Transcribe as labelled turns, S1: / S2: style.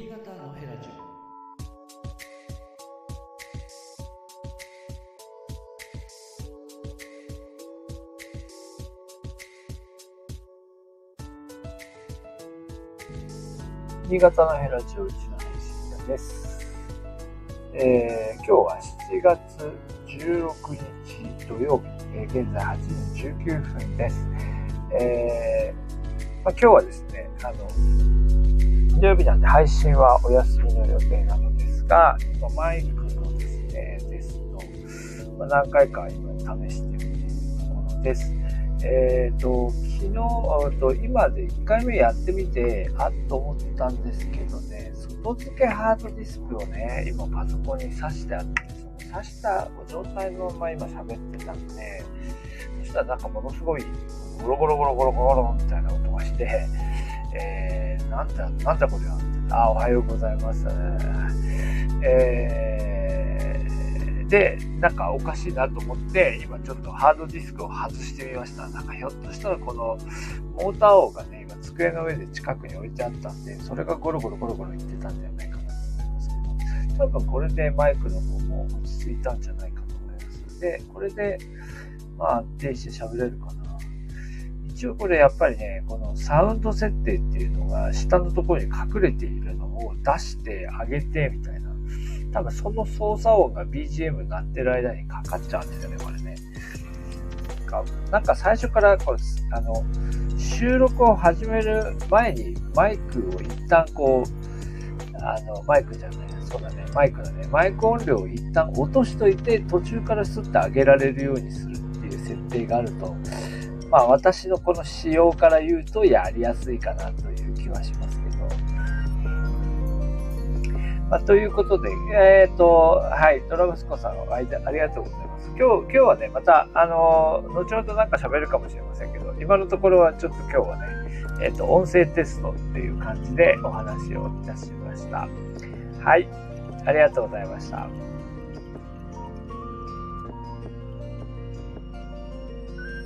S1: 新潟のヘラジオ。新潟のヘラジオ一の編集です、えー、今日は7月16日土曜日、えー、現在8時19分です、えーまあ、今日はですねあの土曜日なんで配信はお休みの予定なのですが、今マイクのですね、テスト、ま、何回か今試してみているものです。えっ、ー、と、昨日、と今で1回目やってみて、あっと思ったんですけどね、外付けハードディスクをね、今パソコンに挿してあって、その挿した状態のまま今喋ってたんで、そしたらなんかものすごいゴロゴロゴロゴロゴロみたいな音がして、なんだ、なんだこれはあ、おはようございます。えーで、なんかおかしいなと思って、今ちょっとハードディスクを外してみました。なんかひょっとしたらこのモーター王がね、今机の上で近くに置いてあったんで、それがゴロゴロゴロゴロ言ってたんじゃないかなと思いますけど、多分これでマイクの方も落ち着いたんじゃないかと思います。で、これで、まあ安定して喋れるかな。一応これやっぱりね、こサウンド設定っていうのが下のところに隠れているのを出してあげてみたいな多分その操作音が BGM になってる間にかかっちゃうんですよね、これね。なんか最初からこれ、あの、収録を始める前にマイクを一旦こう、あの、マイクじゃない、そうだね、マイクだね、マイク音量を一旦落としといて、途中からスッと上げられるようにするっていう設定があると、まあ私のこの仕様から言うとやりやすいかなという気はしますけど。まあ、ということで、えっ、ー、と、はい、ドラムスコさん、ありがとうございます。今日、今日はね、また、あの、後ほどなんか喋るかもしれませんけど、今のところはちょっと今日はね、えっ、ー、と、音声テストっていう感じでお話をいたしました。はい、ありがとうございました。